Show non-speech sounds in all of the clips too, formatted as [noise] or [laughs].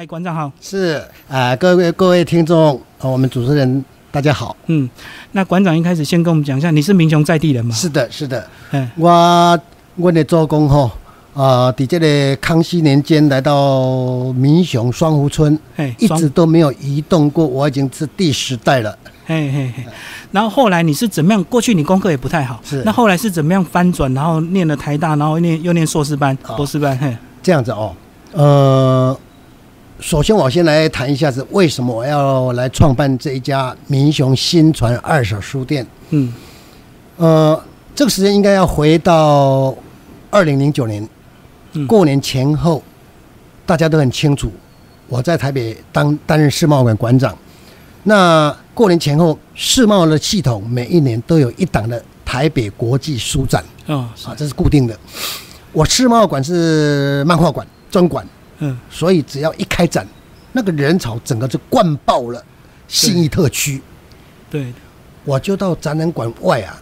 哎，馆长好。是啊、各位各位听众，呃我们主持人大家好。嗯，那馆长一开始先跟我们讲一下，你是民雄在地人吗？是的，是的，哎，我我的做工吼，啊，伫这个康熙年间来到民雄双湖村，哎，一直都没有移动过，我已经是第十代了。嘿嘿嘿。然后后来你是怎么样？过去你功课也不太好，是那后来是怎么样翻转？然后念了台大，然后念又念硕士班、哦博士班。嘿，这样子哦，呃，首先我先来谈一下子为什么我要来创办这一家民雄新传二手书店。嗯呃，这个时间应该要回到二零零九年嗯过年前后，大家都很清楚，我在台北当担任世贸馆馆长。那过年前后，世贸的系统每一年都有一档的台北国际书展哦，啊，这是固定的。我世贸馆是漫画馆专馆，嗯所以只要一开展，那个人潮整个就灌爆了信义特区。对，我就到展览馆外啊，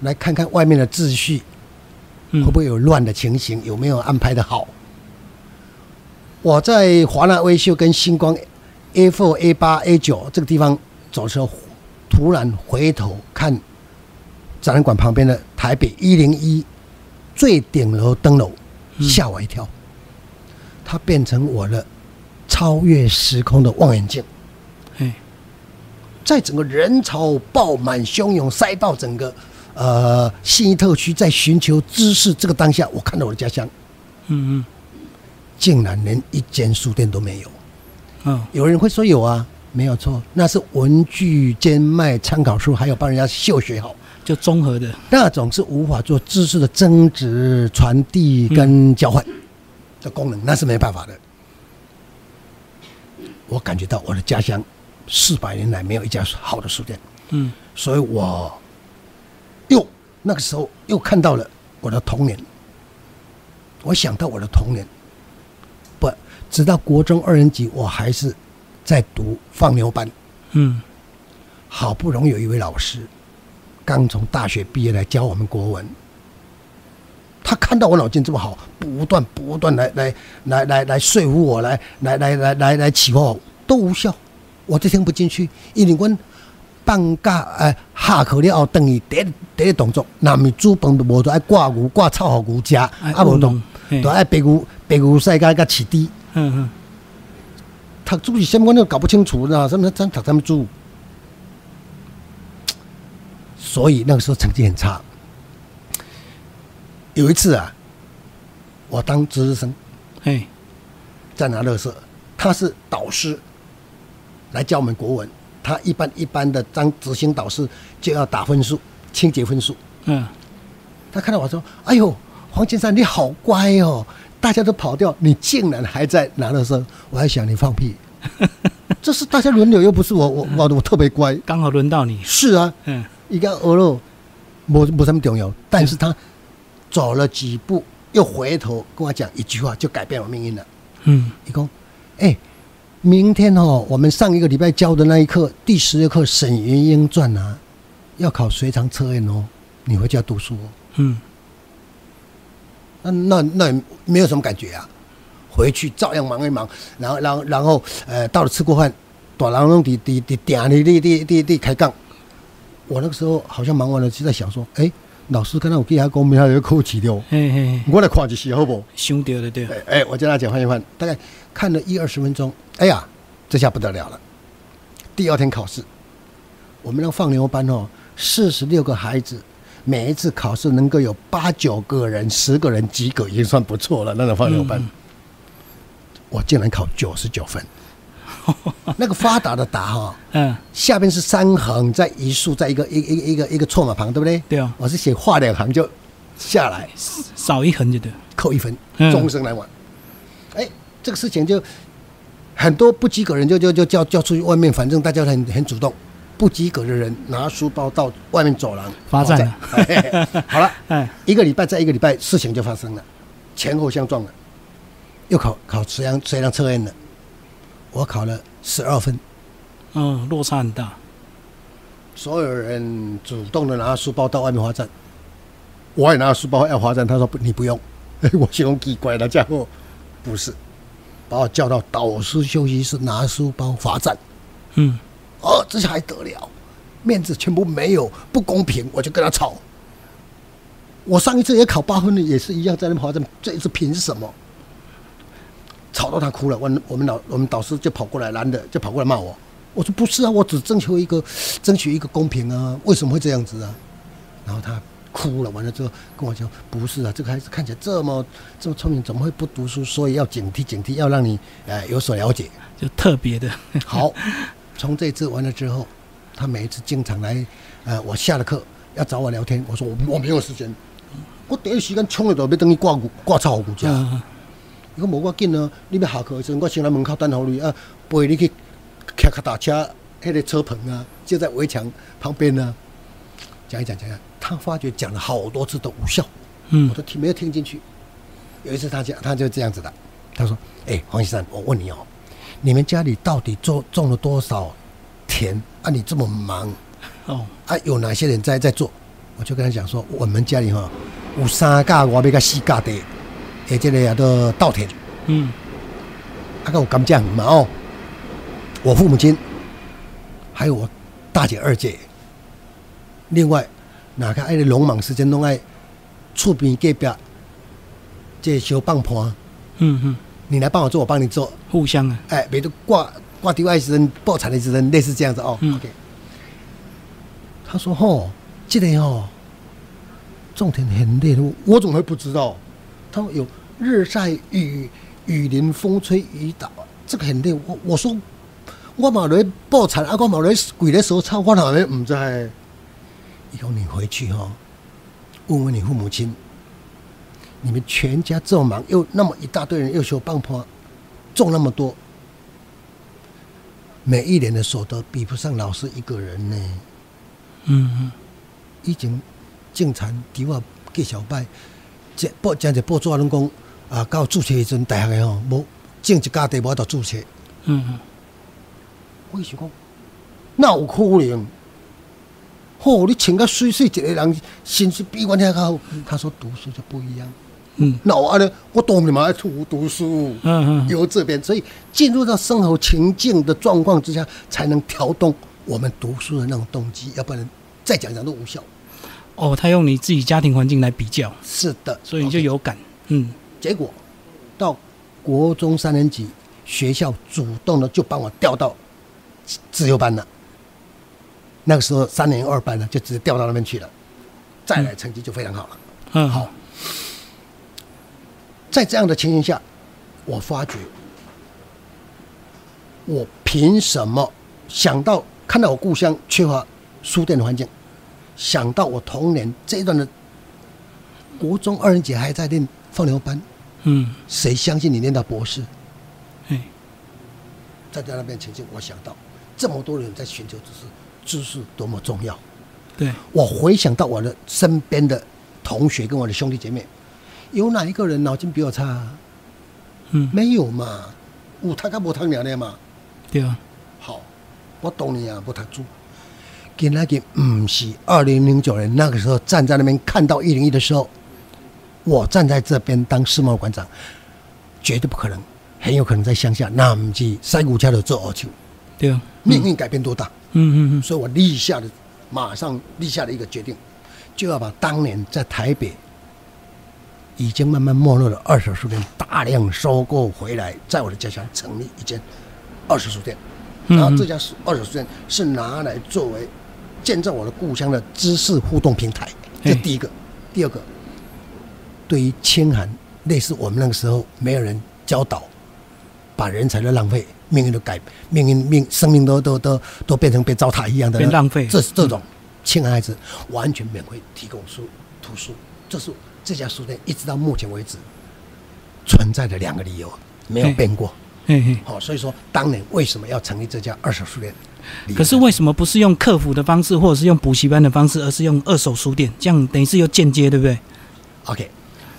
来看看外面的秩序嗯会不会有乱的情形，有没有安排的好。我在华纳微秀跟星光 A four A 八 A 九这个地方走的时候，突然回头看展览馆旁边的台北一零一最顶楼灯楼，嗯吓我一跳。它变成我的超越时空的望远镜。嘿，在整个人潮爆满、汹涌塞到整个呃信义特区，在寻求知识这个当下，我看到我的家乡。嗯嗯。竟然连一间书店都没有。嗯哦。有人会说有啊，没有错，那是文具兼卖参考书，还有帮人家秀学好，就综合的。那种是无法做知识的增值、传递跟交换的功能，那是没办法的。我感觉到我的家乡四百年来没有一家好的书店。嗯所以我又那个时候又看到了我的童年，我想到我的童年，不，直到国中二年级，我还是在读放牛班，嗯好不容易有一位老师刚从大学毕业来教我们国文，他看到我脑筋这么好，不断不断来来来来来说服我，来来来来来来启发我，都无效，我就听不进去，因为阮放假诶下课了后，等于第一第一动作，若毋是煮饭，都无就爱挂牛挂草互牛食，啊无动运动，嘿就爱白牛白牛晒甲甲饲猪。嗯嗯读书是什么，我都搞不清楚，呢，什么怎读什么书，所以那个时候成绩很差。有一次啊，我当值日生嘿，在拿乐色，他是导师来教我们国文，他一般一般的当执行导师就要打分数，清洁分数。嗯他看到我说：“哎呦，黄先生你好乖哦，大家都跑掉，你竟然还在拿乐色。”我还想你放屁，[laughs] 这是大家轮流，又不是我我我我特别乖。刚好轮到你。是啊，嗯一个鹅肉没没什么重要，但是他走了几步，又回头跟我讲一句话，就改变我命运了。嗯你讲，哎，明天哦，我们上一个礼拜教的那一课第十节课《沈元英传》啊，要考随堂测验哦，你回家读书哦。嗯那那那也没有什么感觉啊，回去照样忙一忙，然后然后然后呃，到了吃过饭，大人拢伫伫伫店里里里里里开杠。我那个时候好像忙完了，就在想说，哎、老师刚才我给他讲，明天有考试了，嘿嘿嘿，我来看一下好不好？想到的对。哎、哎，我叫他讲翻一翻，大概看了一二十分钟，哎呀，这下不得了了。第二天考试，我们那个放牛班哦，四十六个孩子，每一次考试能够有八九个人、十个人及格，已经算不错了。那种放牛班，嗯我竟然考九十九分。那个发达的达哈、嗯，下边是三横，在一竖，在一个一一个一个一个错码旁，对不对？对啊，我是写画两行就下来，少一横就对。扣一分，嗯终身难忘。哎、这个事情就很多不及格人就就就叫叫出去外面，反正大家很很主动。不及格的人拿书包到外面走廊罚站了哎好了，哎，一个礼拜再一个礼拜，事情就发生了，前后相撞了，又考考随堂随堂测验了，我考了十二分，嗯，落差很大。所有人主动的拿书包到外面罚站，我也拿书包要罚站，他说不，你不用。[laughs] 我形容奇怪的家伙，不是，把我叫到导师休息室拿书包罚站。嗯，哦，这下还得了，面子全部没有，不公平，我就跟他吵。我上一次也考八分的，也是一样在那罚站，这一次凭什么？吵到他哭了，我我们老我们导师就跑过来，男的就跑过来骂我。我说不是啊，我只征求一个争取一个公平啊，为什么会这样子啊？然后他哭了，完了之后跟我讲，不是啊，这个孩子看起来这么这么聪明，怎么会不读书？所以要警惕警惕，要让你呃有所了解。就特别的。好，从这次完了之后，他每一次经常来，呃，我下了课要找我聊天，我说我我没有时间，我第一时间冲了就要等于挂骨挂草骨架。嗯伊讲无要紧啊，你要下课的时阵，我先来门口等候你啊，陪你去骑脚踏车，迄个车棚啊，就在围墙旁边啊、讲一讲讲一讲，他发觉讲了好多次都无效，嗯我都听没有听进去。有一次他讲，他就这样子的，他说：“哎、黄先生，我问你哦，你们家里到底种种了多少田啊？你这么忙哦，啊？有哪些人在在做？”我就跟他讲说，我们家里哈、有三架我比较四架地，诶，这个叫做稻田。嗯。啊，跟我甘酱嘛哦，我父母亲，还有我大姐、二姐，另外哪个爱农忙时间拢爱厝边隔壁这小棒盘，嗯嗯，你来帮我做，我帮你做，互相啊，哎，别都挂挂地外时人破产的时人，类似这样子哦。嗯。OK，他说吼，这个吼种田很累的，我怎么会不知道？他说有日晒雨雨淋风吹雨打，这个很累。我我说我马来爆产，啊，我马来跪咧手操，我哪会唔知道？以后你回去哈、问问你父母亲，你们全家这么忙，又那么一大堆人，又修棒坡，种那么多，每一年的所得比不上老师一个人呢。嗯嗯以前正常伫我计小拜，这报真侪报纸拢讲啊，到注册迄阵，大学的吼无种一家地无法度注册。嗯嗯，我想讲，那有可能？吼、你穿甲水水，一个人薪水比阮遐较好。他说读书就不一样。嗯那我安尼，我当然嘛爱读读书。嗯嗯，由这边，所以进入到生活情境的状况之下，才能调动我们读书的那种动机，要不然再讲讲都无效。哦，他用你自己家庭环境来比较，是的，所以你就有感。嗯结果到国中三年级，学校主动的就帮我调到自自由班了。那个时候三年二班呢，就直接调到那边去了，再来成绩就非常好了。嗯，好，在这样的情形下，我发觉，我凭什么想到看到我故乡缺乏书店的环境，想到我童年这一段的国中二年级还在练放牛班，嗯，谁相信你念到博士？嘿，在在那边前进，我想到这么多人在寻求知识，知识多么重要。对，我回想到我的身边的同学跟我的兄弟姐妹，有哪一个人脑筋比我差？嗯，没有嘛，有他干不他娘的嘛。对啊，好，我懂你啊，不读书。给那个，嗯是二零零九年那个时候站在那边看到一零一的时候，我站在这边当世贸馆长，绝对不可能，很有可能在乡下，那我们去塞骨车的做二球，对啊，命运改变多大？嗯嗯嗯所以我立下的马上立下了一个决定，就要把当年在台北已经慢慢没落的二手书店大量收购回来，在我的家乡成立一间二手书店。嗯，然后这家二手书店是拿来作为见证我的故乡的知识互动平台，这第一个。第二个，对于清寒，类似我们那个时候没有人教导，把人才的浪费，命运都改，命运命生命都都都都变成被糟蹋一样的变浪费这这种清寒孩子完全免费提供书图书，这是这家书店一直到目前为止存在的两个理由，没有变过。嘿嘿。好、所以说当年为什么要成立这家二手书店？可是为什么不是用客服的方式，或者是用补习班的方式，而是用二手书店？这样等于是有间接，对不对？OK，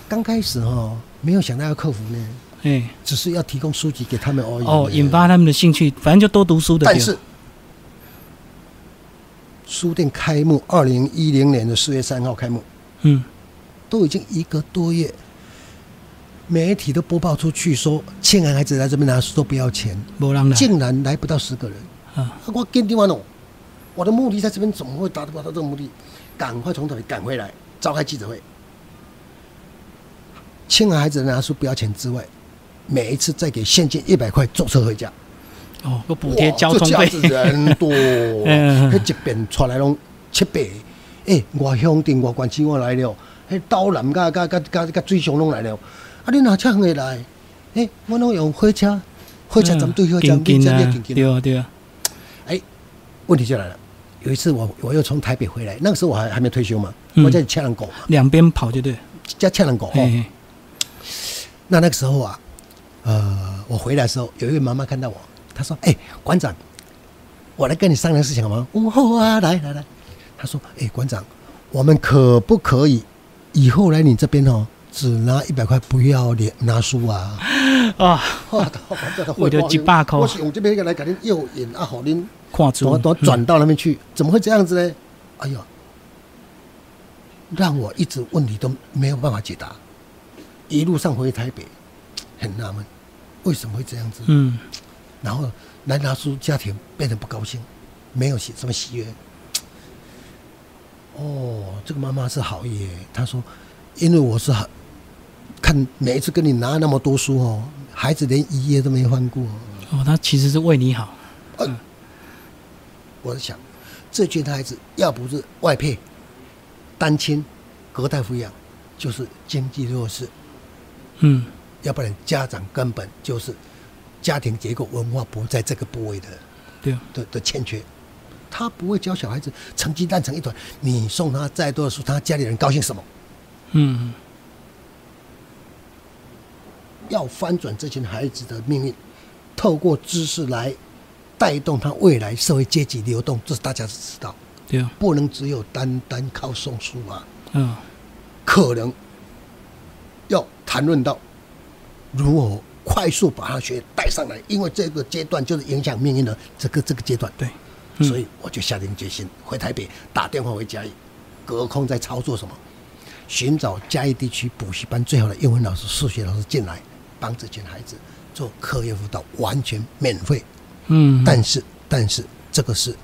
刚开始哦，没有想到要克服呢，哎，只是要提供书籍给他们而已。哦，引发他们的兴趣，反正就多读书的。但是书店开幕，二零一零年的四月三号开幕，嗯，都已经一个多月，媒体都播报出去说，欠安孩子来这边拿书都不要钱。竟然来不到十个人。啊，我坚定完了，我的目的在这边怎么会达不到这个目的？赶快从这里赶回来，召开记者会。欠安孩子拿出不要钱之外，每一次再给现金一百块坐车回家。哦，有补贴交哇通费这。家子人多，[laughs] 嗯迄一边传来拢七八个，诶、外乡镇外县市我来了，迄刀南甲甲甲甲甲水上拢来了，啊，你哪车远会来？诶、我拢用火车，火车站对火车站，近近啊对啊对啊，问题就来了。有一次我我又从台北回来，那个时候我还还没退休嘛，嗯我在牵人狗嘛，两边跑就对了。叫牵人狗哦。嘿，那那个时候啊，呃，我回来的时候，有一位妈妈看到我，她说：“哎、馆长，我来跟你商量事情好吗？”我说好啊，来来来。她说：“哎、馆长，我们可不可以以后来你这边哦，只拿一百块，不要连拿书啊？”啊，[laughs] 哦，这个为了一百块我是用这边来给您诱引啊，好您跨出怎么转到那边去？怎么会这样子呢？哎呦，让我一直问题都没有办法解答。一路上回台北，很纳闷，为什么会这样子？嗯，然后来拿书家庭变得不高兴，没有喜什么喜悦。哦，这个妈妈是好意耶，她说，因为我是很看每一次跟你拿那么多书哦，孩子连一页都没翻过。哦，他其实是为你好。嗯我在想，这群孩子要不是外配、单亲、隔代抚养，就是经济弱势，嗯，要不然家长根本就是家庭结构文化不在这个部位的对啊，的的欠缺。他不会教小孩子成绩烂成一团，你送他再多的书，他家里人高兴什么？嗯，要翻转这群孩子的命运，透过知识来带动他未来社会阶级流动，这是大家都知道，对啊，不能只有单单靠送书啊。嗯，可能要谈论到如何快速把他学带上来，因为这个阶段就是影响命运的这个这个阶段。对，嗯所以我就下定决心回台北，打电话回嘉义，隔空在操作什么？寻找嘉义地区补习班最好的英文老师、数学老师进来，帮这群孩子做课业辅导，完全免费。嗯，但是，但是这个是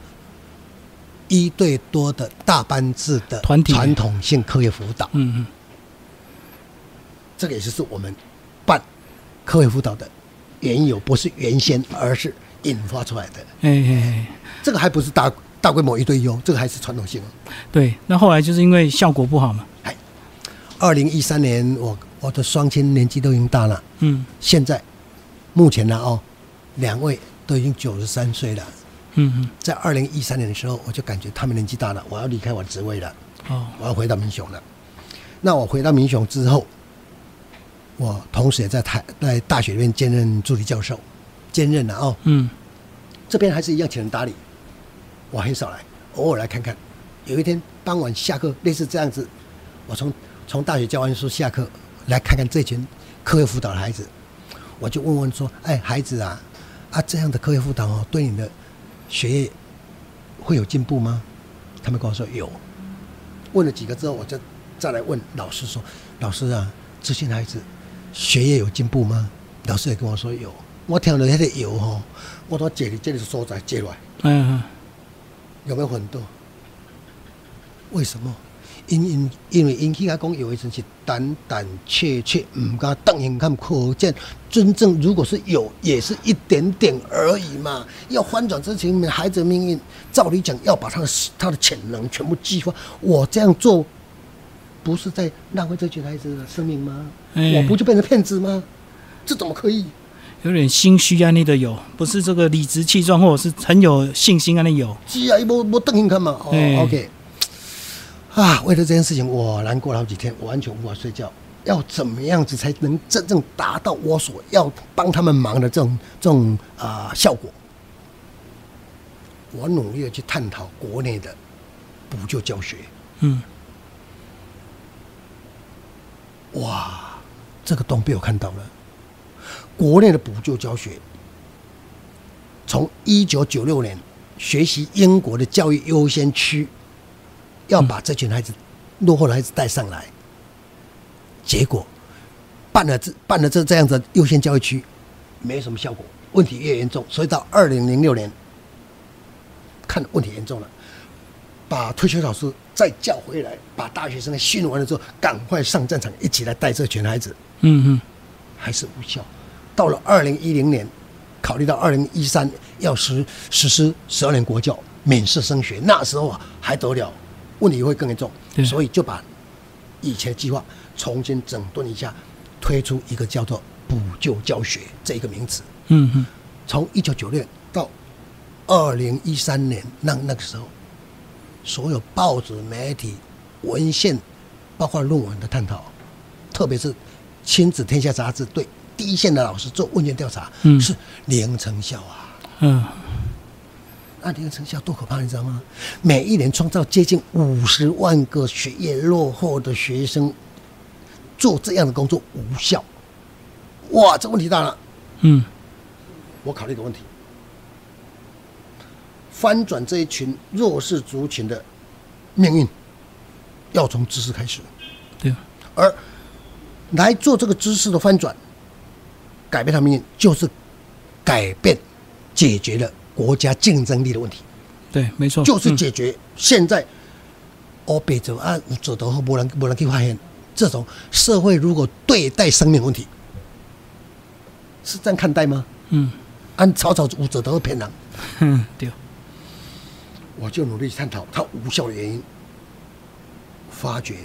一对多的大班制的团体传统性课业辅导。嗯嗯，这个也就是我们办课外辅导的缘由，不是原先，而是引发出来的。哎哎哎，这个还不是大大规模一对一哦，这个还是传统性哦。对，那后来就是因为效果不好嘛。哎二零一三年，我我的双亲年纪都已经大了，嗯现在目前呢哦，两位都已经九十三岁了。嗯嗯，在二零一三年的时候，我就感觉他们年纪大了，我要离开我的职位了，哦，我要回到民雄了。那我回到民雄之后，我同时也在台在大学里面兼任助理教授，兼任了哦。嗯这边还是一样请人打理，我很少来，偶尔来看看。有一天傍晚下课，类似这样子，我从从大学教完书下课来看看这群课业辅导的孩子，我就问问说：“哎，孩子啊，啊这样的课业辅导哦，对你的学业会有进步吗？”他们跟我说有。问了几个之后，我就再来问老师说：“老师啊，这些孩子学业有进步吗？”老师也跟我说有。我听了那个有吼，我都借你这个所在坐落来，嗯有没有很多？为什么？因因因为因起来讲有一阵是胆胆怯怯，唔敢瞪眼看，可见真正如果是有，也是一点点而已嘛。要翻转这群孩子的命运，照理讲要把他的他的潜能全部激发。我这样做，不是在浪费这群孩子的生命吗？哎我不就变成骗子吗？这怎么可以？有点心虚啊，那的有，不是这个理直气壮，或者是很有信心啊，那有。是啊，我我瞪眼看嘛。哦嗯，OK。啊，为了这件事情，我难过了好几天，我完全无法睡觉。要怎么样子才能真正达到我所要帮他们忙的这种这种啊、效果？我努力的去探讨国内的补救教学。嗯哇，这个洞被我看到了。国内的补救教学，从一九九六年学习英国的教育优先区，要把这群孩子、落后的孩子带上来，结果办了这办了这这样子优先教育区，没什么效果，问题越严重，所以到二零零六年，看问题严重了，把退休老师再叫回来，把大学生训完了之后，赶快上战场，一起来带这群孩子，嗯嗯，还是无效。到了二零一零年，考虑到二零一三要实实施十二年国教免试升学，那时候啊还得了，问题会更严重对，所以就把以前计划重新整顿一下，推出一个叫做补救教学这一个名词。嗯嗯，从一九九六到二零一三年，那那个时候，所有报纸、媒体、文献，包括论文的探讨，特别是《亲子天下》杂志对第一线的老师做问卷调查，嗯是零成效啊！嗯，那零成效多可怕，你知道吗？每一年创造接近五十万个学业落后的学生做这样的工作无效，哇，这问题大了。嗯，我考虑一个问题：翻转这一群弱势族群的命运，要从知识开始。对，而来做这个知识的翻转，改变他命运，就是改变、解决了国家竞争力的问题，对，没错，就是嗯解决现在欧北走啊，走得后没人没人去发现这种社会如果对待生命问题，是这样看待吗？嗯。按草草无者得骗人，嗯，[laughs] 对，我就努力探讨它无效的原因，发掘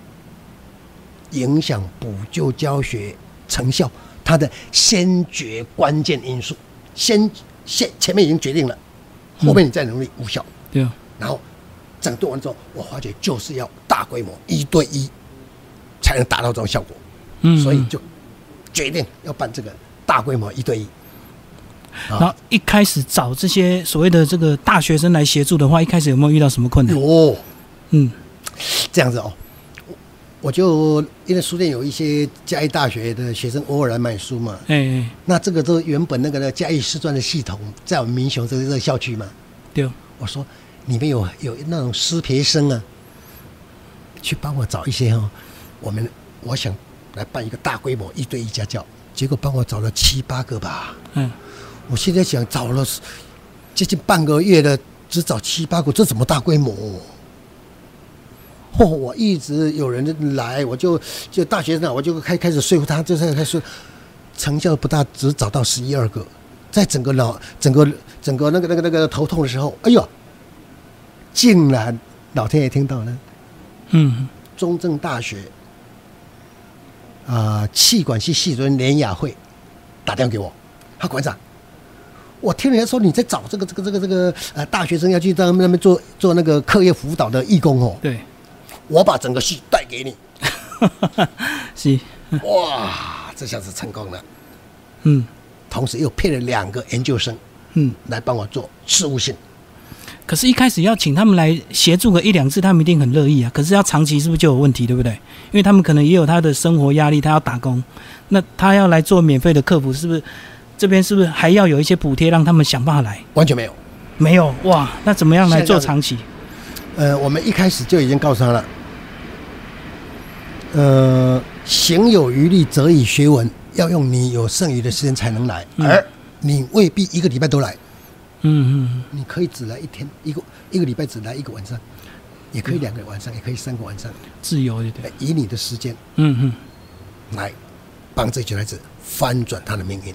影响补救教学成效它的先决关键因素。先先前面已经决定了，后面你再努力无效，对啊，然后整顿完之后，我发觉就是要大规模一对一才能达到这种效果，嗯，嗯所以就决定要办这个大规模一对一。然后一开始找这些所谓的这个大学生来协助的话，一开始有没有遇到什么困难？有。嗯。这样子哦，我我就因为书店有一些嘉义大学的学生偶尔来买书嘛，哎哎，那这个都原本那个呢嘉义师专的系统在我们民雄这个这个校区嘛，对，我说里面有有那种师培生啊，去帮我找一些哦，我们我想来办一个大规模一对一家教，结果帮我找了七八个吧，嗯我现在想找了接近半个月了，只找七八个，这怎么大规模？哦，我一直有人来，我就就大学生啊，我就开开始说服他，就是开始成效不大，只找到十一二个，在整个脑整个整个那个那个那个头痛的时候，哎呦，竟然老天爷听到了，嗯。中正大学啊、气管系系主任连雅慧打电话给我，他馆长，我听人家说你在找这个这个这个这个呃大学生要去在那边做做那个课业辅导的义工哦，对，我把整个系带给你，[laughs] 是，哇，这下子成功了。嗯同时又配了两个研究生嗯。来帮我做事务性，可是，一开始要请他们来协助个一两次，他们一定很乐意啊。可是要长期，是不是就有问题，对不对？因为他们可能也有他的生活压力，他要打工，那他要来做免费的客服，是不是？这边是不是还要有一些补贴，让他们想办法来？完全没有。没有哇，那怎么样来做长期？呃，我们一开始就已经告诉他了，呃，行有余力则以学文，要用你有剩余的时间才能来，嗯而你未必一个礼拜都来，嗯嗯你可以只来一天，一个一个礼拜只来一个晚上，也可以两个晚上，也可以三个晚上，嗯，自由对不对？呃以你的时间嗯嗯来帮这群孩子翻转他的命运。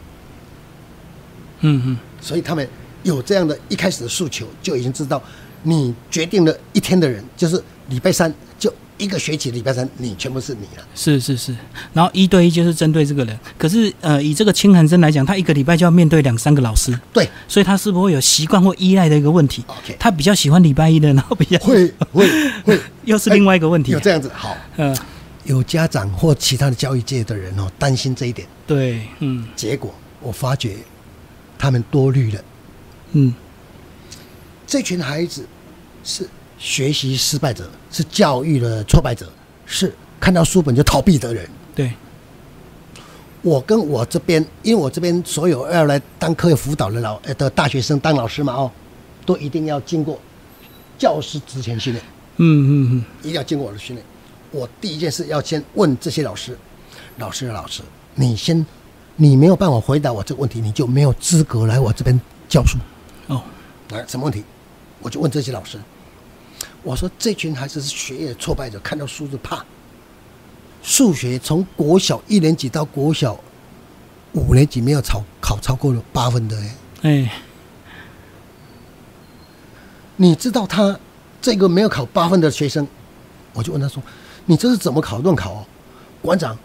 嗯嗯，所以他们有这样的一开始的诉求，就已经知道你决定了一天的人，就是礼拜三，就一个学期礼拜三，你全部是你了。是是是。然后一对一就是针对这个人，可是呃，以这个清寒生来讲，他一个礼拜就要面对两三个老师，对。所以他是不是会有习惯或依赖的一个问题？，OK，他比较喜欢礼拜一的，然后比较会会会。[laughs] 又是另外一个问题。有。这样子好，呃，有家长或其他的教育界的人哦担心这一点，对，嗯。结果我发觉他们多虑了。嗯这群孩子是学习失败者，是教育的挫败者，是看到书本就逃避的人。对，我跟我这边，因为我这边所有要来当课业辅导的老呃的大学生当老师嘛哦，都一定要经过教师职前训练，嗯嗯一定要经过我的训练。我第一件事要先问这些老师，老师的老师，你先，你没有办法回答我这个问题，你就没有资格来我这边教书。哦，来，什么问题？我就问这些老师，我说这群孩子是学业挫败者，看到书就怕。数学从国小一年级到国小五年级没有考考超过了八分的哎，哎，你知道他这个没有考八分的学生，我就问他说：“你这是怎么考乱考、哦？”馆长，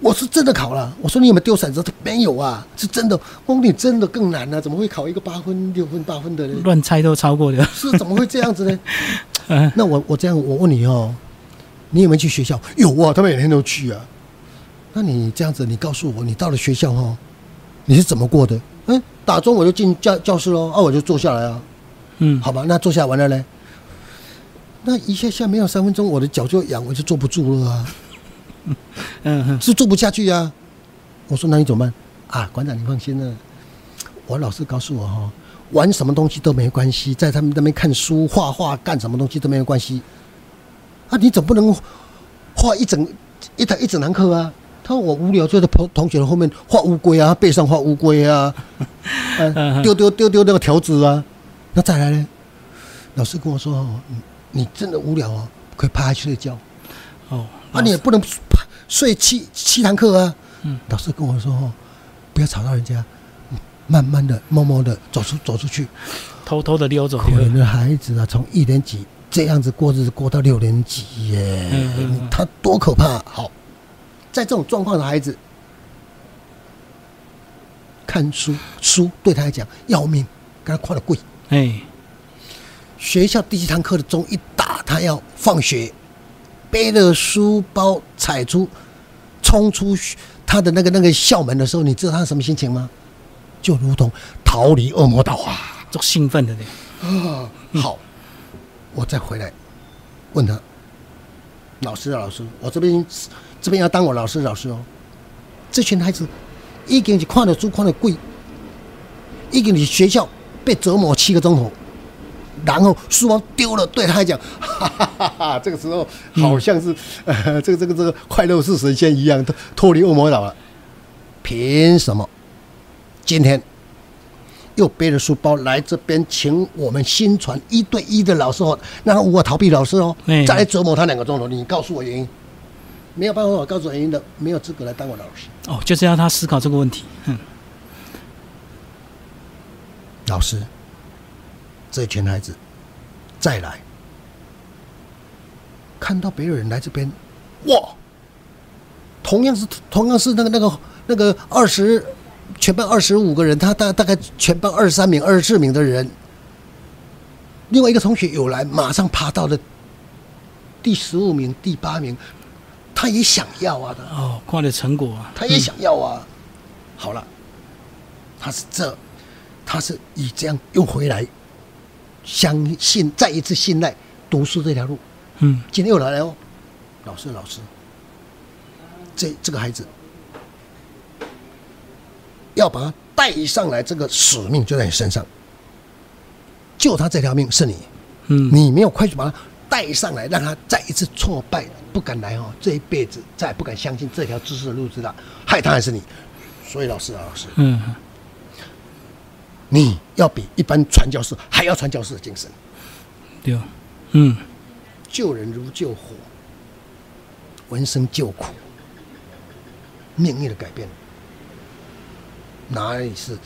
我是真的考了。我说你有没有丢骰子？他没有啊，是真的。我说你真的更难啊，怎么会考一个八分、六分、八分的呢？乱猜都超过的。是怎么会这样子呢？[laughs] 嗯，那我我这样，我问你哦，你有没有去学校？有啊，他们每天都去啊。那你这样子，你告诉我，你到了学校哦，你是怎么过的？嗯，打钟我就进教教室喽，啊，我就坐下来啊。嗯，好吧，那坐下完了呢？那一下下没有三分钟，我的脚就痒，我就坐不住了啊，嗯哼，是做不下去啊。我说那你怎么办？啊，馆长你放心了，我老师告诉我哈、玩什么东西都没关系，在他们那边看书、画画、干什么东西都没有关系。啊，你总不能画一整一堂一整堂课啊？他说我无聊就在同同学的后面画乌龟啊，背上画乌龟啊，[laughs] 啊丢丢丢丢那个条子啊。那再来呢？老师跟我说哦，你你真的无聊哦，可以趴下去睡觉哦，啊，你也不能趴睡七七堂课啊。嗯，老师跟我说哦，不要吵到人家，慢慢的、默默的走出走出去。偷偷的溜走可怜的孩子啊，从一年级这样子过日子过到六年级耶，嗯嗯嗯他多可怕！好，在这种状况的孩子，看书书对他来讲要命，跟他看了贵。哎，学校第一堂课的钟一打，他要放学，背着书包踩出，冲出他的那个那个校门的时候，你知道他什么心情吗？就如同逃离恶魔岛啊！就兴奋的呢。啊，好，我再回来问他，老师啊，老师，我这边这边要当我老师，老师哦，这群孩子已经是看了书看了贵，已经是学校被折磨七个钟头，然后书包丢了，对他来讲，哈哈哈哈，这个时候好像是、呃，[laughs] 这个这个这个快乐是神仙一样，脱脱离恶魔岛了，凭什么？今天又背着书包来这边，请我们新传一对一的老师哦，让他无法逃避老师哦哎，再来折磨他两个钟头。你告诉我原因，没有办法我告诉我原因的，没有资格来当我老师。哦，就是要他思考这个问题。嗯，老师，这群孩子再来，看到别人来这边，哇，同样是同样是那个那个那个二十全班二十五个人，他大大概全班二十三名、二十四名的人，另外一个同学有来，马上爬到了第十五名、第八名，他也想要啊，的哦，快的成果啊，他也想要啊。好了，他是这，他是以这样又回来，相信再一次信赖读书这条路。嗯，今天又来了哦，老师老师，这这个孩子。要把他带上来，这个使命就在你身上，救他这条命是你，嗯，你没有快去把他带上来，让他再一次挫败，不敢来哦，这一辈子再也不敢相信这条知识的路知道，害他还是你。所以老师啊，老师，嗯，你要比一般传教士还要传教士的精神，对啊，嗯，救人如救火，闻声救苦，命运的改变，哪里是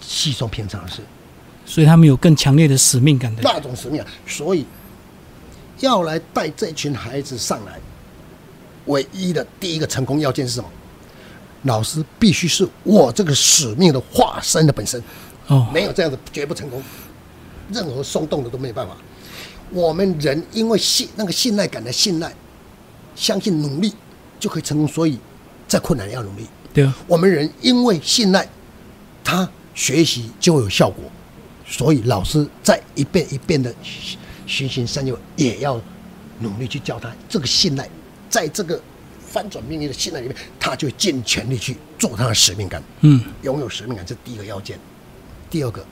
稀松平常的事？所以他们有更强烈的使命感的。那种使命感！所以要来带这群孩子上来，唯一的第一个成功要件是什么？老师必须是我这个使命的化身的本身，哦，没有这样的绝不成功，任何松动的都没有办法。我们人因为信那个信赖感的信赖，相信努力就可以成功，所以再困难也要努力。对啊，我们人因为信赖他学习就有效果，所以老师在一遍一遍的循循善诱，也要努力去教他。这个信赖，在这个翻转命运的信赖里面，他就尽全力去做他的使命感，嗯，拥有使命感，这是第一个要件。第二个，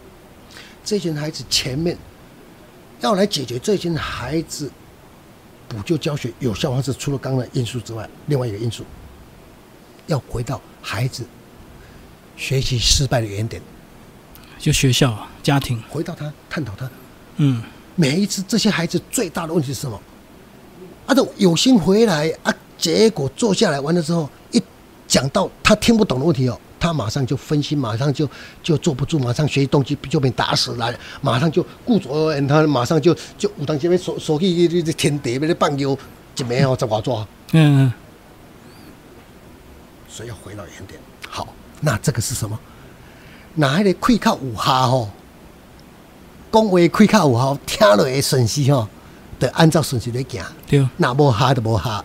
这群孩子前面要来解决这群孩子补救教学有效方式，除了刚刚的因素之外，另外一个因素要回到孩子学习失败的原点，就学校、家庭，回到他探讨他嗯，每一次这些孩子最大的问题是什么？啊，都有心回来啊，结果坐下来完了之后，一讲到他听不懂的问题哦，他马上就分析，马上就就坐不住，马上学习动机就被打死了，马上就顾左右而言他马上就就有当时要手手去去去天地要咧放牛，一暝哦十外抓，嗯嗯，所以要回到原点。好，那这个是什么？哪一个开口有下吼？讲话开口有效，听落的顺序吼，得按照顺序来行。对，那无下就无下。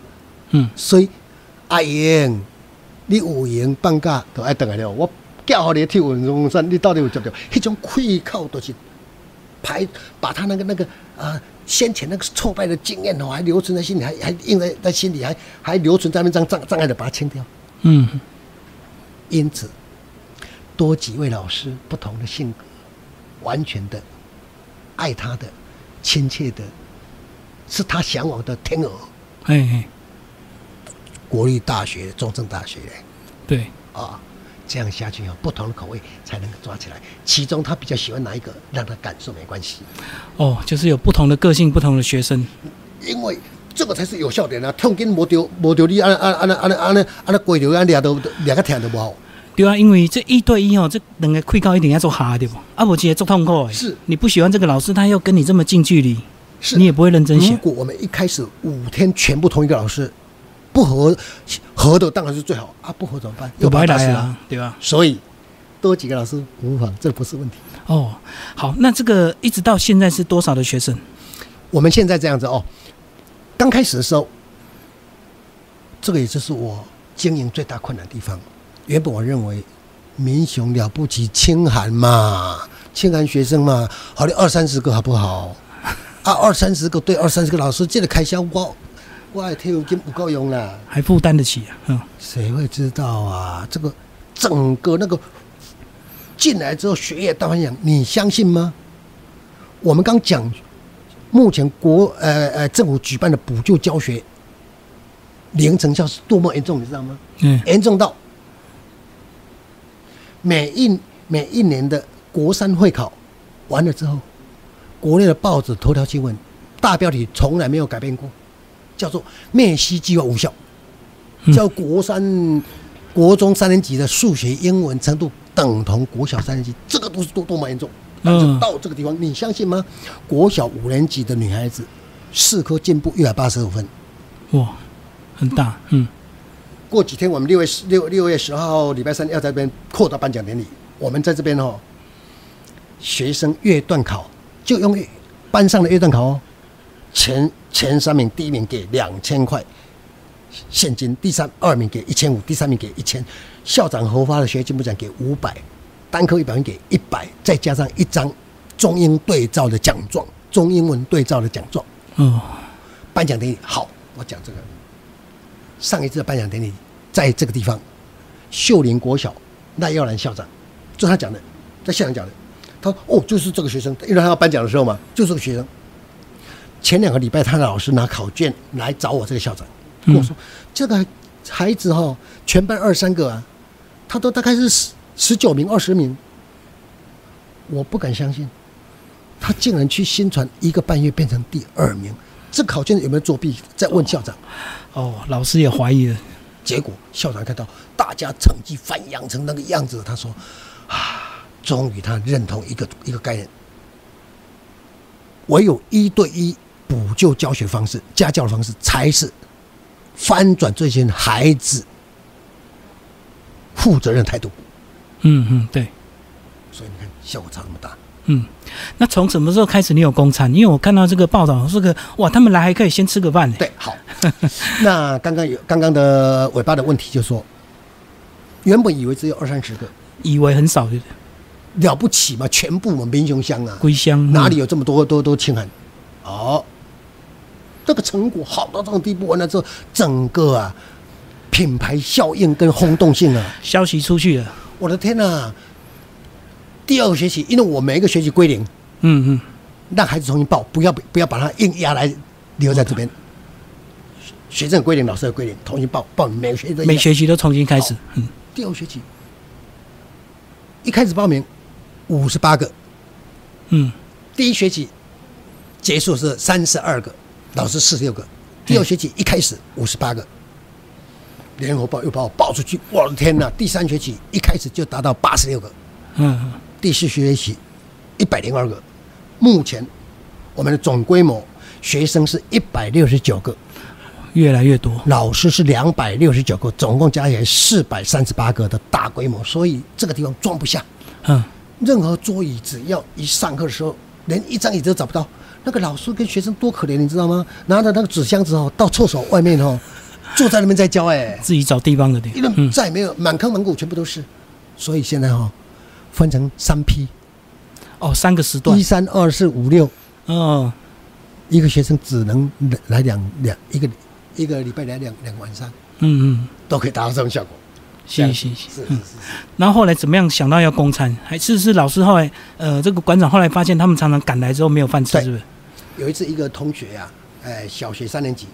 嗯，所以阿英，你有闲放假就爱等来了。我叫好你去运中山，你到底有接到？迄种愧疚都是排，把他那个那个啊先前那个挫败的经验哦，还留存在心里，还还印在在心里，还还留存在那张障障碍的，把它清掉。嗯，因此，多几位老师不同的性格，完全的爱他的、亲切的，是他向往的天鹅。哎哎，国立大学、中正大学对，啊，这样下去哦，不同的口味才能够抓起来。其中他比较喜欢哪一个，让他感受没关系，哦，就是有不同的个性、不同的学生，因为这个才是有效点啊。痛经没丢没丢你按按按按按按按那规条按俩都两个听都不好。对啊，因为这一对一哦，这两个会高一定要做哈对不？啊，不直接做痛苦的。是你不喜欢这个老师，他又跟你这么近距离，是你也不会认真如。果我们一开始五天全部同一个老师，不合合的当然是最好啊，不合怎么办？有白把他打死来啊，对吧？所以多几个老师无妨，这不是问题。哦，好，那这个一直到现在是多少的学生？我们现在这样子哦，刚开始的时候，这个也就是我经营最大困难的地方。原本我认为民雄了不起，清寒嘛，清寒学生嘛，好的二三十个好不好？啊，二三十个对二三十个老师，这个开销我我的退休金不够用啦，还负担得起啊？嗯，谁会知道啊？这个整个那个进来之后学业大方向，你相信吗？我们刚讲，目前国呃呃政府举办的补救教学零成效是多么严重，你知道吗？嗯，严重到每一每一年的国三会考完了之后，国内的报纸头条新闻大标题从来没有改变过，叫做“灭息计划无效”，嗯叫国三、国中三年级的数学、英文程度等同国小三年级，这个都是多多么严重。但是嗯到这个地方，你相信吗？国小五年级的女孩子，四科进步一百八十五分。哇，很大，嗯，过几天我们六月十六六月十号礼拜三要在这边扩大颁奖典礼，我们在这边哦，学生月段考就用班上的月段考哦，前前三名，第一名给两千块现金，第三二名给一千五，第三名给一千，校长核发的学习进步奖给五百，单科一百分给一百，再加上一张中英对照的奖状，中英文对照的奖状。哦，颁奖典礼好，我讲这个。上一次的颁奖典礼在这个地方，秀林国小赖耀兰校长，就他讲的，在现场讲的。他说：“哦，就是这个学生，因为他要颁奖的时候嘛，就是这个学生。前两个礼拜，他的老师拿考卷来找我这个校长，跟我说，这个孩子哈、全班二三个啊，他都大概是十十九名、二十名。我不敢相信，他竟然去新传一个半月变成第二名。这考卷有没有作弊？再问校长。哦，老师也怀疑了，结果校长看到大家成绩翻扬成那个样子，他说：“啊，终于他认同一个一个概念，唯有一对一补救教学方式、家教的方式，才是翻转这些孩子负责任态度。嗯嗯，对，所以你看，效果差那么大。嗯，那从什么时候开始你有公餐？因为我看到这个报道，这个哇，他们来还可以先吃个饭呢。对，好。[laughs] 那刚刚有刚刚的尾巴的问题，就是说，原本以为只有二三十个，以为很少的了不起嘛，全部我们民雄乡啊，归乡，哪里有这么多都都清寒？哦，这个成果好到这种地步，完了之后，整个啊品牌效应跟轰动性啊，消息出去了？我的天呐、第二个学期，因为我每一个学期归零，嗯嗯，让孩子重新报，不要不要把他硬压来留在这边。学生的规定、老师的归零，重新报报，每个学每学期都重新开始，嗯。第二学期一开始报名五十八个，嗯。第一学期结束是三十二个，老师四十六个。第二学期一开始五十八个，联合报又把我报出去，我的天哪！第三学期一开始就达到八十六个，嗯第四学期一百零二个。目前我们的总规模学生是一百六十九个，越来越多，老师是两百六十九个，总共加起来四百三十八个的大规模，所以这个地方装不下。嗯任何桌椅只要一上课的时候，连一张椅子都找不到。那个老师跟学生多可怜，你知道吗？拿着那个纸箱子哦，到厕所外面哦，坐在那边在教哎，自己找地方的地因为嗯。再也没有满坑满谷全部都是，所以现在哦，分成三批，哦，三个时段。一，三二四五六，哦，一个学生只能来两两一个一个礼拜来两两个晚上，嗯嗯，都可以达到这种效果。谢谢谢谢是，是嗯。是，然后后来怎么样想到要供餐？还是是老师后来呃，这个馆长后来发现他们常常赶来之后没有饭吃，是不是？有一次一个同学呀、哎，小学三年级，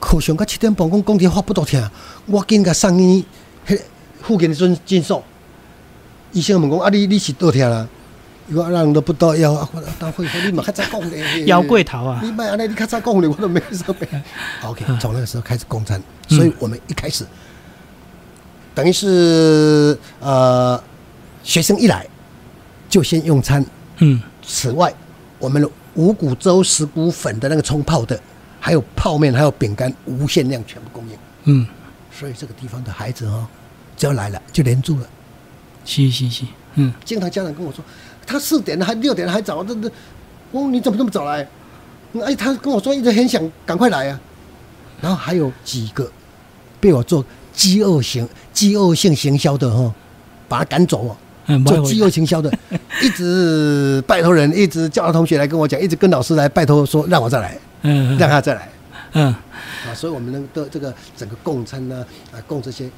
课上到七点半，讲讲题发不多听，我紧甲送医，迄附近的诊诊所，医生问讲啊，你你是倒听啦？伊讲啊人都不到腰，啊，我当会说你嘛较早讲咧，腰桂桃啊你，卖安尼，你较早讲咧，我都没说白。[laughs] OK，从那个时候开始供餐，嗯所以我们一开始等于是呃，学生一来就先用餐。嗯此外，我们的五谷粥、石谷粉的那个冲泡的，还有泡面，还有饼干，无限量全部供应。嗯，所以这个地方的孩子哦，只要来了就连住了。是是是，嗯经常家长跟我说，他四点了还六点了还早，这这，我说你怎么这么早来？哎，他跟我说一直很想赶快来啊。然后还有几个被我做饥饿型、饥饿性行销的哈、哦，把他赶走哦。做饥饿行销的，[laughs] 一直拜托人，一直叫他同学来跟我讲，一直跟老师来拜托说让我再来，嗯嗯让他再来嗯啊！所以我们的这个整个供餐呢，啊，供这些，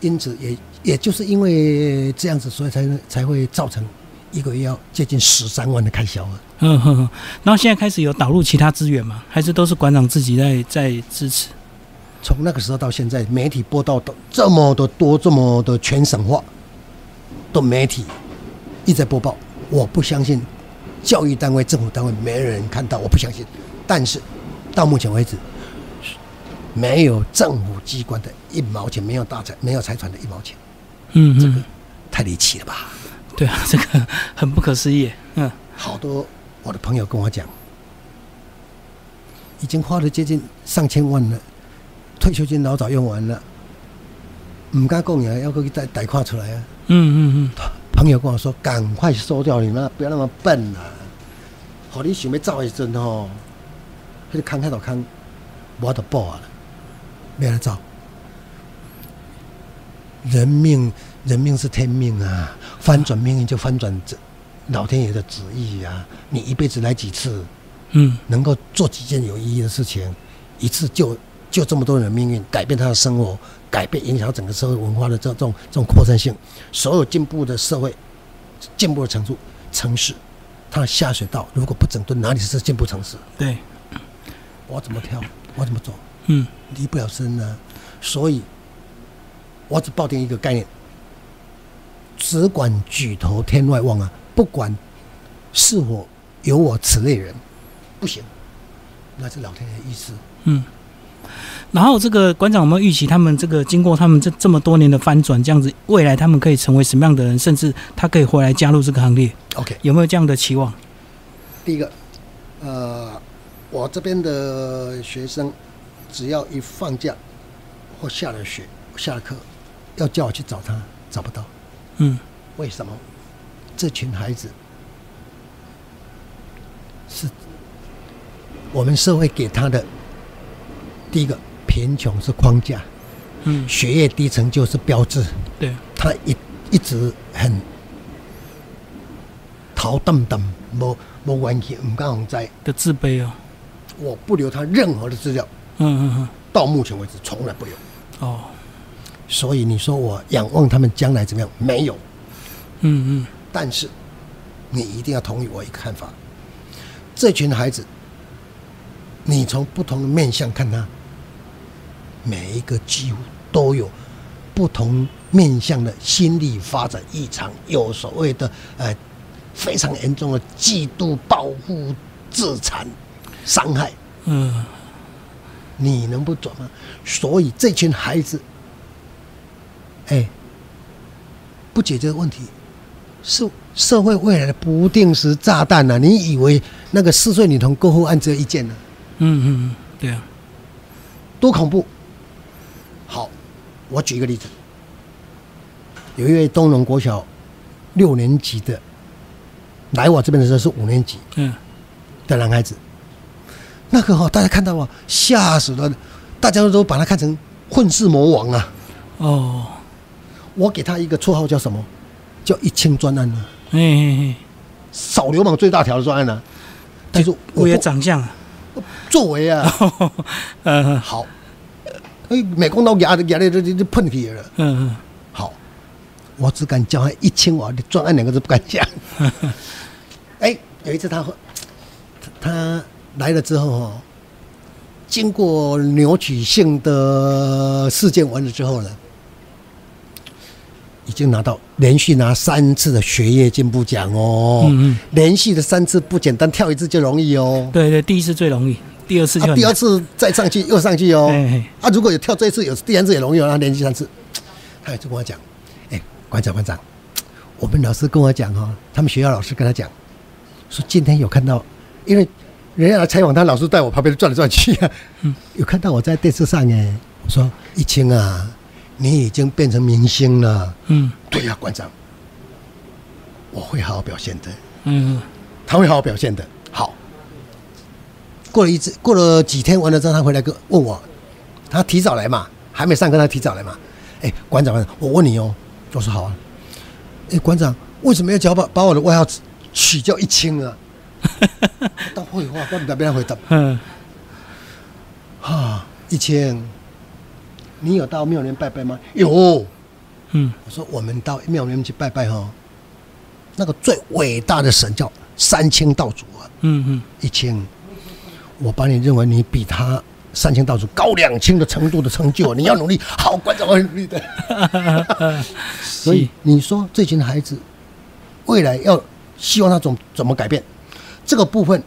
因此也也就是因为这样子，所以才才会造成一个月要接近十三万的开销啊。嗯哼哼，然后现在开始有导入其他资源吗？还是都是馆长自己在在支持？从那个时候到现在，媒体播到的这么的多，这么的全省化的媒体一直在播报，我不相信教育单位、政府单位没人看到，我不相信。但是到目前为止，没有政府机关的一毛钱，没有大财，没有财团的一毛钱，嗯这个嗯嗯，太离奇了吧？对啊，这个很不可思议。嗯好多我的朋友跟我讲，已经花了接近上千万了，退休金老早用完了，唔敢讲呀，要去贷贷款出来啊。嗯嗯嗯朋友跟我说，赶快收掉你那，不要那么笨啊！好，你想要走一阵吼，迄、个坑迄度坑，我都报啊了，没来走。人命，人命是天命啊，翻转命运就翻转这老天爷的旨意啊！你一辈子来几次，嗯能够做几件有意义的事情，一次救救这么多人命运，改变他的生活，改变影响整个社会文化的这种这种扩散性，所有进步的社会进步的程度，城市，它的下水道如果不整顿，哪里是进步城市？嗯，对，我怎么跳？我怎么走？嗯离不了身呢、所以，我只抱定一个概念：只管举头天外望啊！不管是否有我此类人，不行，那是老天爷的意思。嗯。然后这个馆长有没有预期他们这个经过他们这这么多年的翻转，这样子未来他们可以成为什么样的人，甚至他可以回来加入这个行列，OK，有没有这样的期望？第一个，呃，我这边的学生，只要一放假或下了学、下了课，要叫我去找他，找不到。嗯为什么？这群孩子是我们社会给他的第一个贫穷是框架，嗯，学业低成就是标志。对，他一一直很头瞪瞪，无无关系，唔敢红在。的自卑哦，我不留他任何的资料，嗯嗯嗯到目前为止从来不留。嗯，哦，所以你说我仰望他们将来怎么样？没有。嗯嗯但是你一定要同意我一个看法：这群孩子，你从不同的面相看他，每一个几乎都有不同面向的心理发展异常，有所谓的呃非常严重的嫉妒、报复、自残、伤害。嗯，你能不转吗？所以这群孩子，哎，不解决问题，是社会未来的不定时炸弹呢、你以为那个四岁女童过后案只有一件呢、嗯嗯嗯，对啊，多恐怖！好，我举一个例子，有一位东龙国小六年级的，来我这边的时候是五年级嗯。的男孩子，那个哈、大家看到啊，吓死了，大家都把他看成混世魔王啊！哦，我给他一个绰号叫什么？叫一清专案呢、嘿嘿嘿，扫流氓最大条的专案呢、但是我我也长相啊，作为啊，嗯 [laughs] 好，哎，美工刀压的压的这这这喷起来了。嗯嗯好，我只敢叫他一千瓦的专案两个字不敢讲。[laughs] 哎，有一次他他他来了之后哦，经过扭曲性的事件完了之后呢，已经拿到连续拿三次的学业进步奖哦。嗯嗯连续的三次不简单，跳一次就容易哦。对对，第一次最容易，第二次就啊，第二次再上去又上去哦。啊，如果有跳这一次，有第三次也容易哦，那连续三次，他也就跟我讲，哎，馆长馆长，我们老师跟我讲哦，他们学校老师跟他讲，说今天有看到，因为人家来采访他，老师在我旁边转来转去啊，嗯。有看到我在电视上哎，我说一清啊，你已经变成明星了，嗯。对呀、馆长，我会好好表现的。嗯。他会好好表现的。好，过了一次，过了几天完了之后，他回来跟问我，他提早来嘛，还没上课，他提早来嘛。哎，馆长，馆长，我问你哦，我说好啊。哎，馆长，为什么要叫把把我的外号取叫一清啊？[laughs] 当废话，我唔知边回答嗯啊。一清，你有到庙里面拜拜吗？有。嗯我说我们到庙里面去拜拜哈，那个最伟大的神叫三清道祖啊。嗯嗯，一清，我把你认为你比他三清道祖高两清的程度的成就，[laughs] 你要努力，好，馆长我会努力的。[laughs] 所以你说这群孩子未来要希望他怎怎么改变，这个部分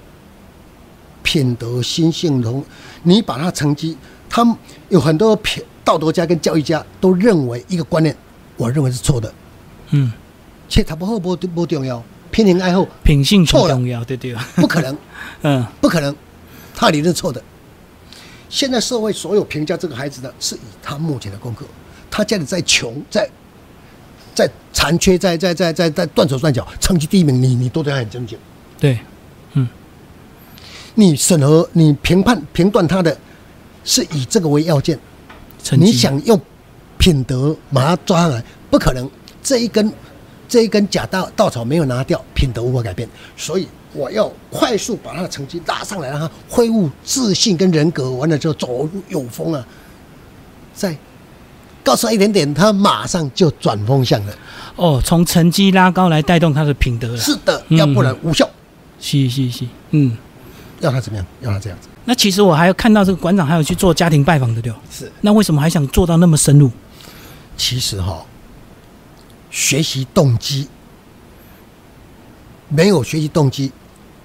品德、心性同，你把他成绩，他们有很多品道德家跟教育家都认为一个观念，我认为是错的，嗯，切他不后不不重要，偏偏爱好品性错重要，对对，[laughs] 不可能。嗯。不可能，他理论错的。现在社会所有评价这个孩子的，是以他目前的功课，他家里再穷，在在残缺，在在在在在断手断脚，成绩第一名，你你都对他很尊敬。对，嗯你审核、你评判、评断他的，是以这个为要件。你想用品德把他抓上来，不可能。这一根这一根假稻稻草没有拿掉，品德无法改变。所以我要快速把他的成绩拉上来，让他恢复自信跟人格，完了之后走路有风啊。再告诉他一点点，他马上就转风向了。哦，从成绩拉高来带动他的品德了，是的，嗯要不然无效。是是是，嗯。要他怎么样？要他这样子。那其实我还有看到这个馆长还有去做家庭拜访的，对吧？是，那为什么还想做到那么深入？其实哈、学习动机没有学习动机，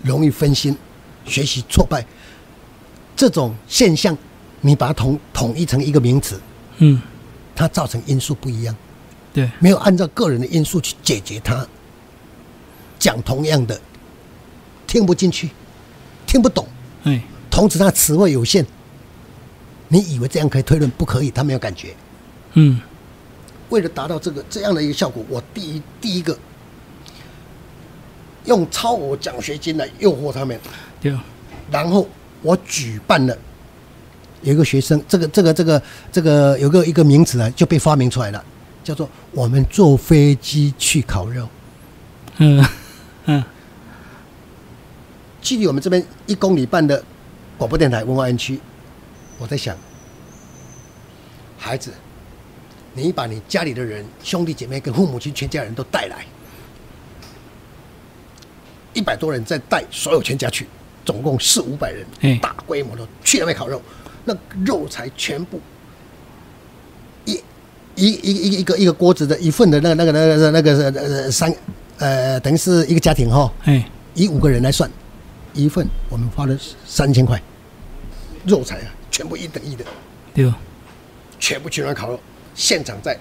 容易分心，学习挫败。这种现象，你把它统统一成一个名词，嗯，它造成因素不一样，对，没有按照个人的因素去解决它。讲同样的，听不进去，听不懂，哎，同时它词汇有限。你以为这样可以推论？不可以，他没有感觉。嗯为了达到这个这样的一个效果，我第一第一个用超额奖学金来诱惑他们，对，然后我举办了有一个学生，这个这个这个这个有个一个名词啊，就被发明出来了，叫做我们坐飞机去烤肉，嗯。嗯。距离我们这边一公里半的广播电台文化园区，我在想，孩子，你把你家里的人、兄弟姐妹跟父母亲全家人都带来，一百多人再带所有全家去，总共四五百人哎，大规模的去那边烤肉，那肉材全部一一一一个一个锅子的一份的那个那个那个那个呃三呃等于是一个家庭哈，哎，以五个人来算，一份我们花了三千块，肉材啊全部一等一的，对，全部去那烤肉，现场在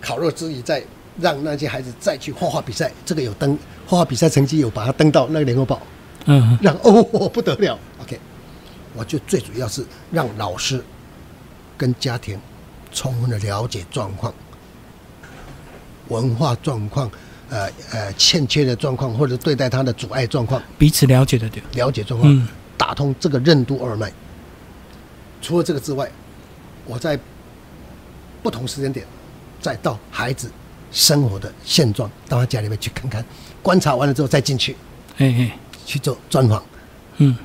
烤肉之余再让那些孩子再去画画比赛，这个有登画画比赛成绩有把它登到那个联合报，嗯，让哦不得了，OK，我就最主要是让老师跟家庭充分的了解状况，文化状况，呃呃欠缺的状况，或者对待他的阻碍状况，彼此了解的对，了解状况，嗯。打通这个任督二脉。除了这个之外，我在不同时间点，再到孩子生活的现状，到他家里面去看看，观察完了之后再进去哎哎，去做专访。嗯，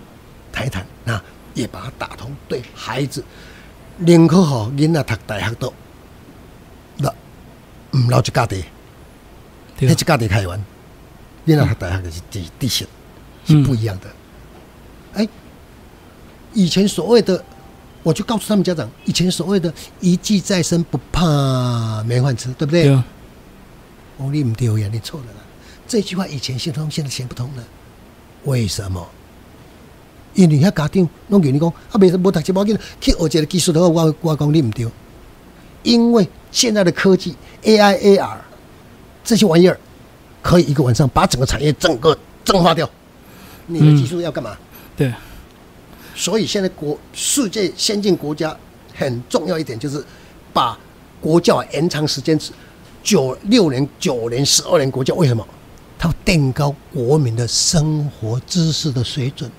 谈一谈，那也把它打通，对孩子宁可好囡仔读大学都，那唔留一家地，对那一，家地台湾，囡仔读大学的是地地形是不一样的。哎、以前所谓的，我就告诉他们家长，以前所谓的一技在身不怕没饭吃，对不对？对，哦，你唔对呀，你错了啦。这句话以前行得通，现在行不通了。为什么？因为遐家长拢跟你讲，啊，袂无读书无紧，去学一个技术的话，我我讲你唔对。因为现在的科技 AI、AR 这些玩意儿，可以一个晚上把整个产业整个蒸发掉。你的技术要干嘛？对，所以现在国世界先进国家很重要一点就是把国教延长时间，九六年、九年、十二年国教，为什么？它要垫高国民的生活知识的水准。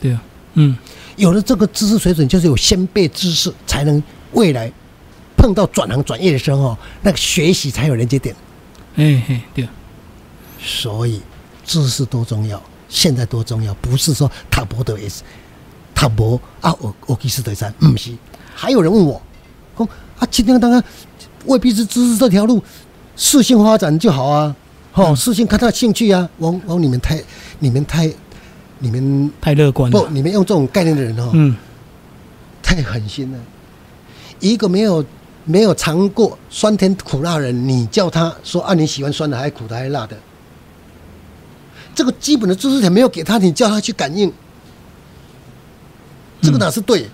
对啊，嗯，有了这个知识水准，就是有先辈知识，才能未来碰到转行转业的时候，那个学习才有连接点。哎嘿，对，啊所以知识多重要，现在多重要，不是说塔博德也是塔博啊，我我技师得山，不是。还有人问我，说啊，今天当然未必是知识这条路，适性发展就好啊，哦，适性看他的兴趣啊。往往你们太，你们太，你们太乐观不，你们用这种概念的人哦，嗯，太狠心了。一个没有没有尝过酸甜苦辣的人，你叫他说啊你喜欢酸的还是苦的还是辣的？这个基本的知识点没有给他，你叫他去感应，这个哪是对？哦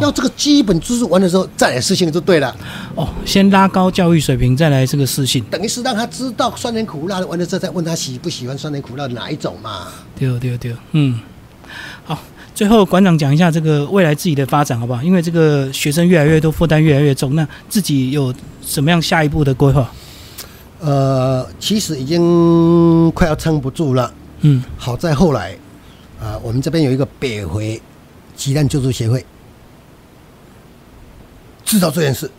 要这个基本知识完的时候，再来试性就对了。哦，先拉高教育水平，再来这个私信，等于是让他知道酸甜苦辣的，完了之后再问他喜不喜欢酸甜苦辣哪一种嘛？对对对，嗯，好，最后馆长讲一下这个未来自己的发展好不好？因为这个学生越来越多，负担越来越重，那自己有什么样下一步的规划？呃，其实已经快要撑不住了。嗯，好在后来，啊、我们这边有一个北回急难救助协会，知道这件事，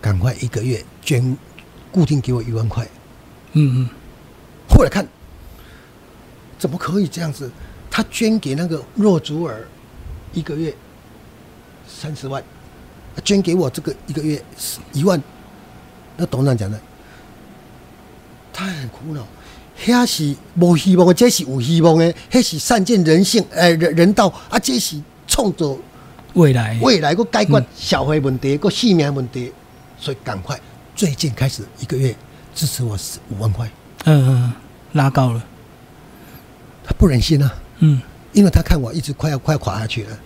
赶快一个月捐固定给我一万块。嗯嗯，后来看，怎么可以这样子？他捐给那个若祖尔一个月三十万，捐给我这个一个月一万。那董事长讲的，他很苦恼。遐是无希望的，这是有希望的，迄是善尽人性，呃，人人道啊，这是创造未来，未来个解决社会问题、个性命问题，所以赶快最近开始一个月支持我五万块，嗯嗯嗯，拉高了，他不忍心啊。嗯。因为他看我一直快要快要垮下去了，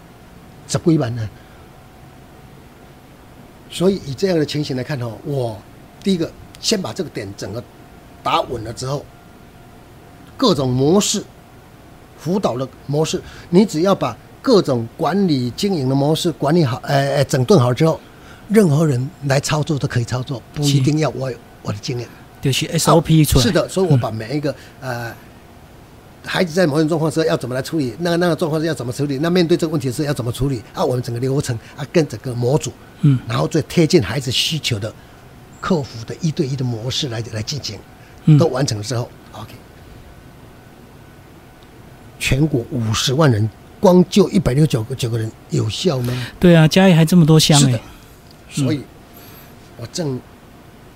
十几万呢。所以以这样的情形来看哦，我第一个先把这个点整个打稳了之后，各种模式、辅导的模式，你只要把各种管理经营的模式管理好，呃呃整顿好之后，任何人来操作都可以操作，不一定要我有我的经验。就是 SOP 出来，是的，所以我把每一个、呃孩子在某种状况时候要怎么来处理，那个那个状况是要怎么处理，那面对这个问题是要怎么处理啊？我们整个流程啊，跟整个模组，嗯然后最贴近孩子需求的客服的一对一的模式来来进行，嗯都完成了之后，OK，全国五十万人，光救一百六十九个九个人，有效吗？对啊，家里还这么多箱哎、所以我正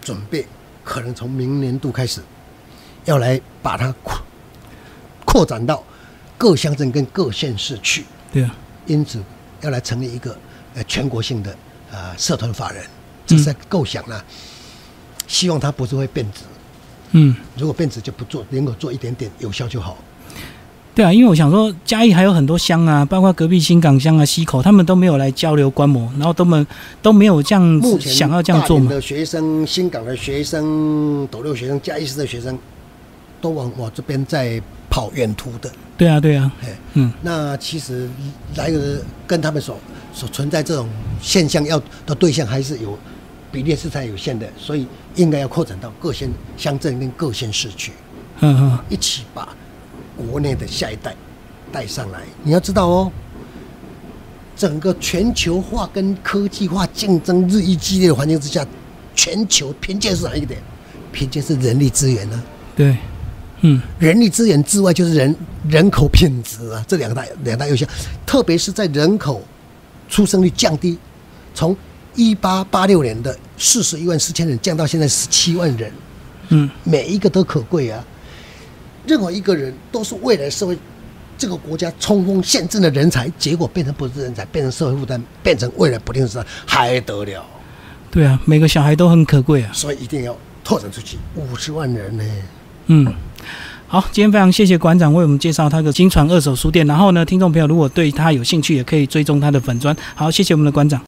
准备，可能从明年度开始，要来把它扩扩展到各乡镇跟各县市去，对啊，因此要来成立一个呃全国性的呃社团法人，这是在构想啦，希望它不是会变质。嗯，如果变质就不做，能够做一点点有效就好。对啊，因为我想说嘉义还有很多乡啊，包括隔壁新港乡啊、溪口，他们都没有来交流观摩，然后都们都没有这样目前子想要这样做嘛。的学生、新港的学生、斗六学生、嘉义市的学生，都往我这边在跑远途的。对啊，对啊，哎，嗯，那其实来的跟他们所所存在这种现象要的对象还是有比例是才有限的，所以应该要扩展到各县乡镇跟各县市区，嗯嗯，一起把国内的下一代带上来。你要知道哦，整个全球化跟科技化竞争日益激烈的环境之下，全球偏见是哪一个点？偏见是人力资源呢、对，嗯人力资源之外，就是人人口品质啊，这两大两大优项，特别是在人口出生率降低，从一八八六年的四十一万四千人降到现在十七万人，嗯，每一个都可贵啊。任何一个人都是未来社会这个国家冲锋陷阵的人才，结果变成不是人才，变成社会负担，变成未来不定时还得了？对啊，每个小孩都很可贵啊。所以一定要拓展出去，五十万人呢、嗯，好，今天非常谢谢馆长为我们介绍他的金传二手书店。然后呢，听众朋友如果对他有兴趣，也可以追踪他的粉砖。好，谢谢我们的馆长。